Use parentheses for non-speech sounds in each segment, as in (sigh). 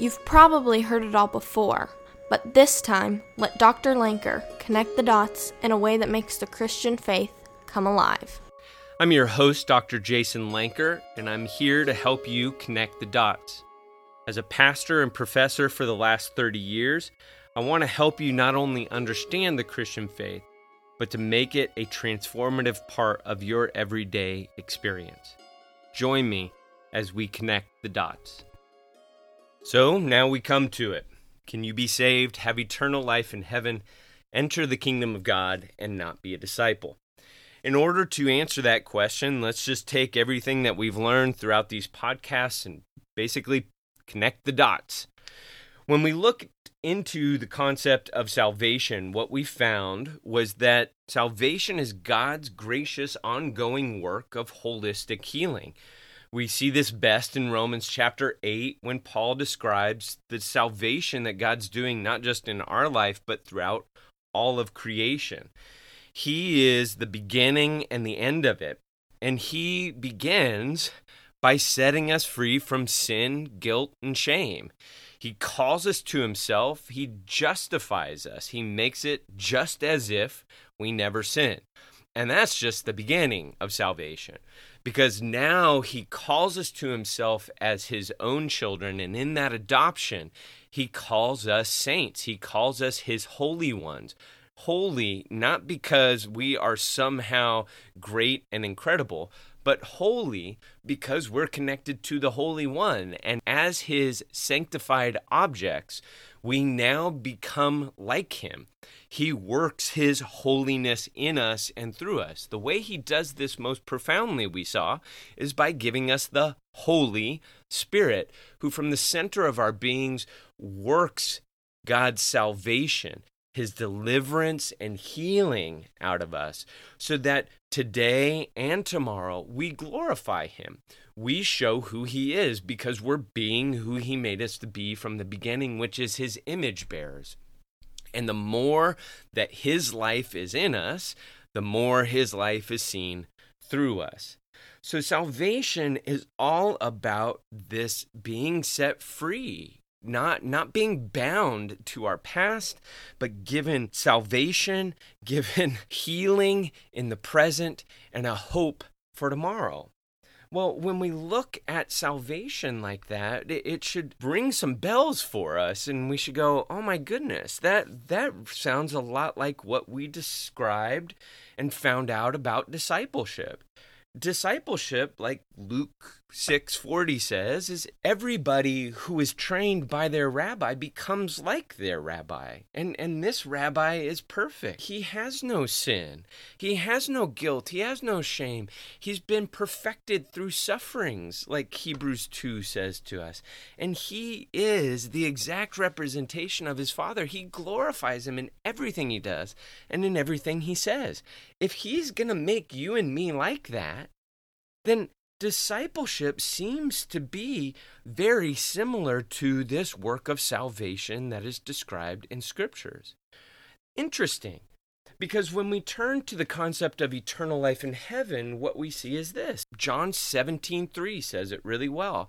You've probably heard it all before, but this time, let Dr. Lanker connect the dots in a way that makes the Christian faith come alive. I'm your host, Dr. Jason Lanker, and I'm here to help you connect the dots. As a pastor and professor for the last 30 years, I want to help you not only understand the Christian faith, but to make it a transformative part of your everyday experience. Join me as we connect the dots. So now we come to it. Can you be saved, have eternal life in heaven, enter the kingdom of God, and not be a disciple? In order to answer that question, let's just take everything that we've learned throughout these podcasts and basically connect the dots. When we look into the concept of salvation, what we found was that salvation is God's gracious, ongoing work of holistic healing. We see this best in Romans chapter 8 when Paul describes the salvation that God's doing not just in our life, but throughout all of creation. He is the beginning and the end of it. And He begins by setting us free from sin, guilt, and shame. He calls us to Himself, He justifies us, He makes it just as if we never sinned. And that's just the beginning of salvation because now he calls us to himself as his own children. And in that adoption, he calls us saints, he calls us his holy ones. Holy, not because we are somehow great and incredible, but holy because we're connected to the Holy One. And as his sanctified objects, we now become like him. He works his holiness in us and through us. The way he does this most profoundly, we saw, is by giving us the Holy Spirit, who from the center of our beings works God's salvation, his deliverance and healing out of us, so that today and tomorrow we glorify him we show who he is because we're being who he made us to be from the beginning, which is his image bearers. And the more that his life is in us, the more his life is seen through us. So salvation is all about this being set free, not not being bound to our past, but given salvation, (laughs) given healing in the present and a hope for tomorrow. Well, when we look at salvation like that, it should ring some bells for us and we should go, "Oh my goodness, that that sounds a lot like what we described and found out about discipleship." Discipleship, like Luke 640 says is everybody who is trained by their rabbi becomes like their rabbi. And and this rabbi is perfect. He has no sin. He has no guilt. He has no shame. He's been perfected through sufferings like hebrews 2 says to us. And he is the exact representation of his father. He glorifies him in everything he does and in everything he says. If he's going to make you and me like that then discipleship seems to be very similar to this work of salvation that is described in scriptures. Interesting, because when we turn to the concept of eternal life in heaven, what we see is this. John 17:3 says it really well.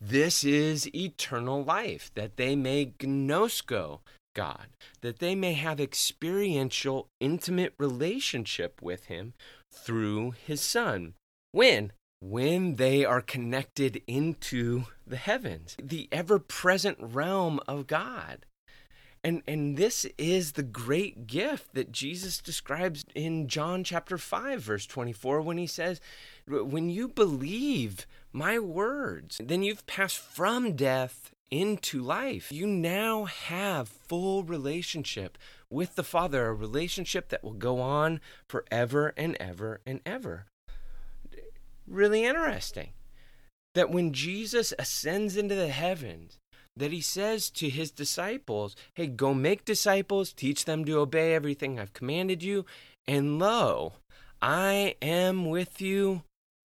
This is eternal life, that they may gnosko God, that they may have experiential, intimate relationship with Him through His Son. When? When they are connected into the heavens, the ever present realm of God. And, and this is the great gift that Jesus describes in John chapter 5, verse 24, when he says, When you believe my words, then you've passed from death into life. You now have full relationship with the Father, a relationship that will go on forever and ever and ever really interesting that when Jesus ascends into the heavens, that he says to his disciples, Hey, go make disciples, teach them to obey everything I've commanded you, and lo, I am with you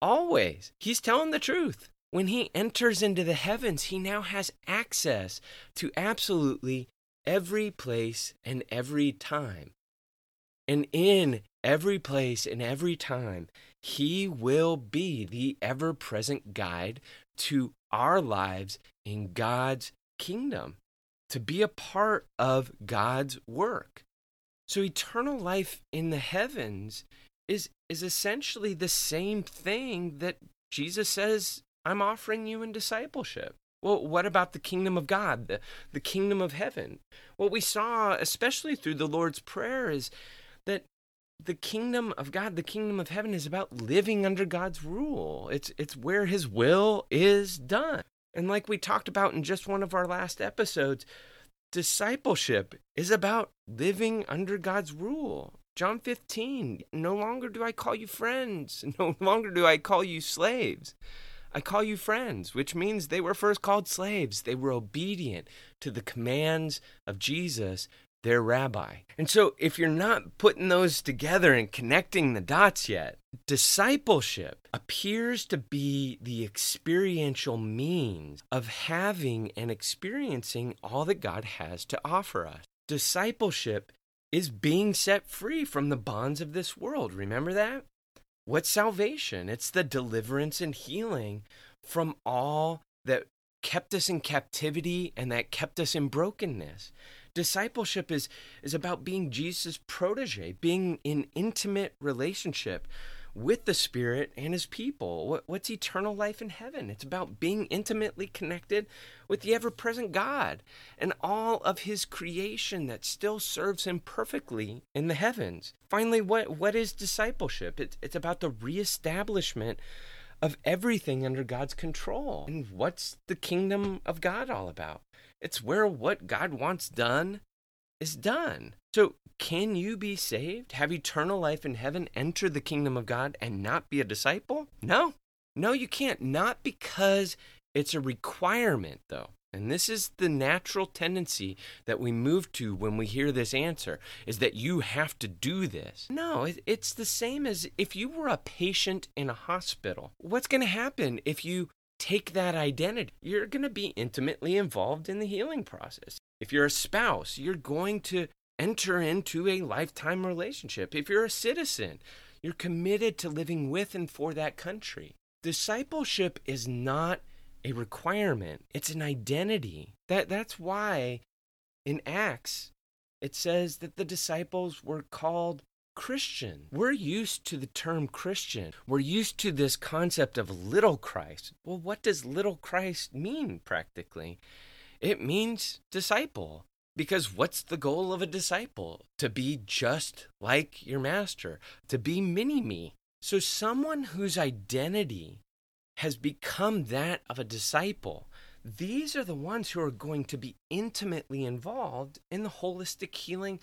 always. He's telling the truth. When he enters into the heavens, he now has access to absolutely every place and every time. And in every place and every time, he will be the ever present guide to our lives in God's kingdom, to be a part of God's work. So eternal life in the heavens is is essentially the same thing that Jesus says I'm offering you in discipleship. Well, what about the kingdom of God, the, the kingdom of heaven? What we saw, especially through the Lord's Prayer, is the kingdom of God, the kingdom of heaven, is about living under God's rule. It's, it's where His will is done. And like we talked about in just one of our last episodes, discipleship is about living under God's rule. John 15, no longer do I call you friends, (laughs) no longer do I call you slaves. I call you friends, which means they were first called slaves. They were obedient to the commands of Jesus, their rabbi. And so, if you're not putting those together and connecting the dots yet, discipleship appears to be the experiential means of having and experiencing all that God has to offer us. Discipleship is being set free from the bonds of this world. Remember that? What's salvation? It's the deliverance and healing from all that kept us in captivity and that kept us in brokenness. Discipleship is, is about being Jesus' protege, being in intimate relationship with the Spirit and His people. What, what's eternal life in heaven? It's about being intimately connected with the ever present God and all of His creation that still serves Him perfectly in the heavens. Finally, what, what is discipleship? It's, it's about the reestablishment of everything under God's control. And what's the kingdom of God all about? It's where what God wants done is done. So, can you be saved, have eternal life in heaven, enter the kingdom of God, and not be a disciple? No. No, you can't. Not because it's a requirement, though. And this is the natural tendency that we move to when we hear this answer is that you have to do this. No, it's the same as if you were a patient in a hospital. What's going to happen if you take that identity? You're going to be intimately involved in the healing process. If you're a spouse, you're going to enter into a lifetime relationship. If you're a citizen, you're committed to living with and for that country. Discipleship is not a requirement, it's an identity. That, that's why in Acts it says that the disciples were called Christian. We're used to the term Christian. We're used to this concept of little Christ. Well, what does little Christ mean practically? It means disciple. Because what's the goal of a disciple? To be just like your master, to be mini me. So, someone whose identity has become that of a disciple, these are the ones who are going to be intimately involved in the holistic healing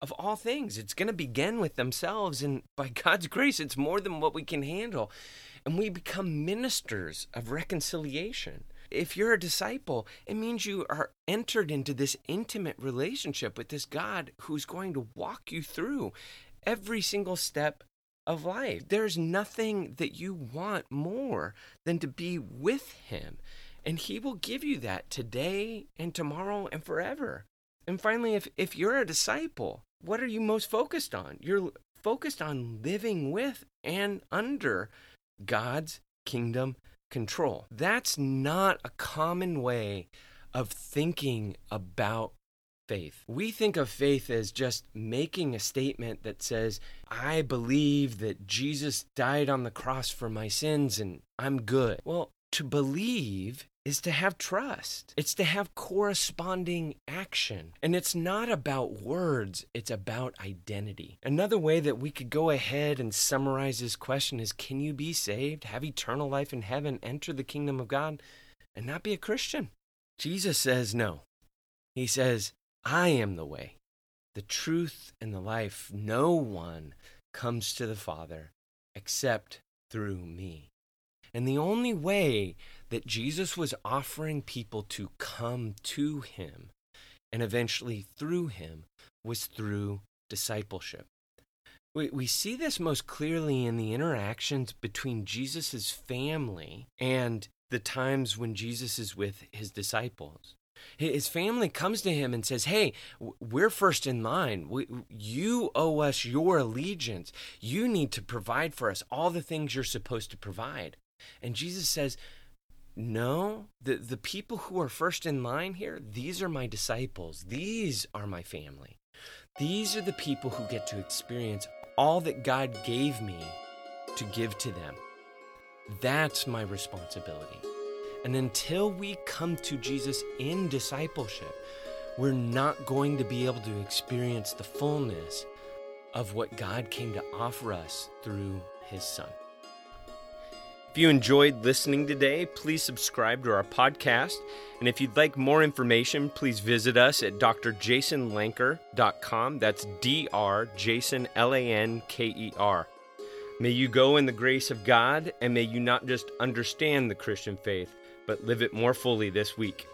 of all things. It's going to begin with themselves, and by (laughs) God's grace, it's more than what we can handle. And we become ministers of reconciliation. If you're a disciple, it means you are entered into this intimate relationship with this God who's going to walk you through every single step of life. There's nothing that you want more than to be with Him. And He will give you that today and tomorrow and forever. And finally, if, if you're a disciple, what are you most focused on? You're focused on living with and under God's kingdom control. That's not a common way of thinking about faith. We think of faith as just making a statement that says, I believe that Jesus died on the cross for my sins and I'm good. Well, to believe is to have trust. It's to have corresponding action. And it's not about words, it's about identity. Another way that we could go ahead and summarize this question is can you be saved, have eternal life in heaven, enter the kingdom of God, and not be a Christian? Jesus says no. He says, I am the way, the truth, and the life. No one comes to the Father except through me. And the only way that Jesus was offering people to come to him and eventually through him was through discipleship. We, we see this most clearly in the interactions between Jesus' family and the times when Jesus is with his disciples. His family comes to him and says, Hey, we're first in line. We, you owe us your allegiance. You need to provide for us all the things you're supposed to provide. And Jesus says, no, the, the people who are first in line here, these are my disciples. These are my family. These are the people who get to experience all that God gave me to give to them. That's my responsibility. And until we come to Jesus in discipleship, we're not going to be able to experience the fullness of what God came to offer us through His Son. If you enjoyed listening today, please subscribe to our podcast. And if you'd like more information, please visit us at drjasonlanker.com. That's D R Jason L A N K E R. May you go in the grace of God, and may you not just understand the Christian faith, but live it more fully this week.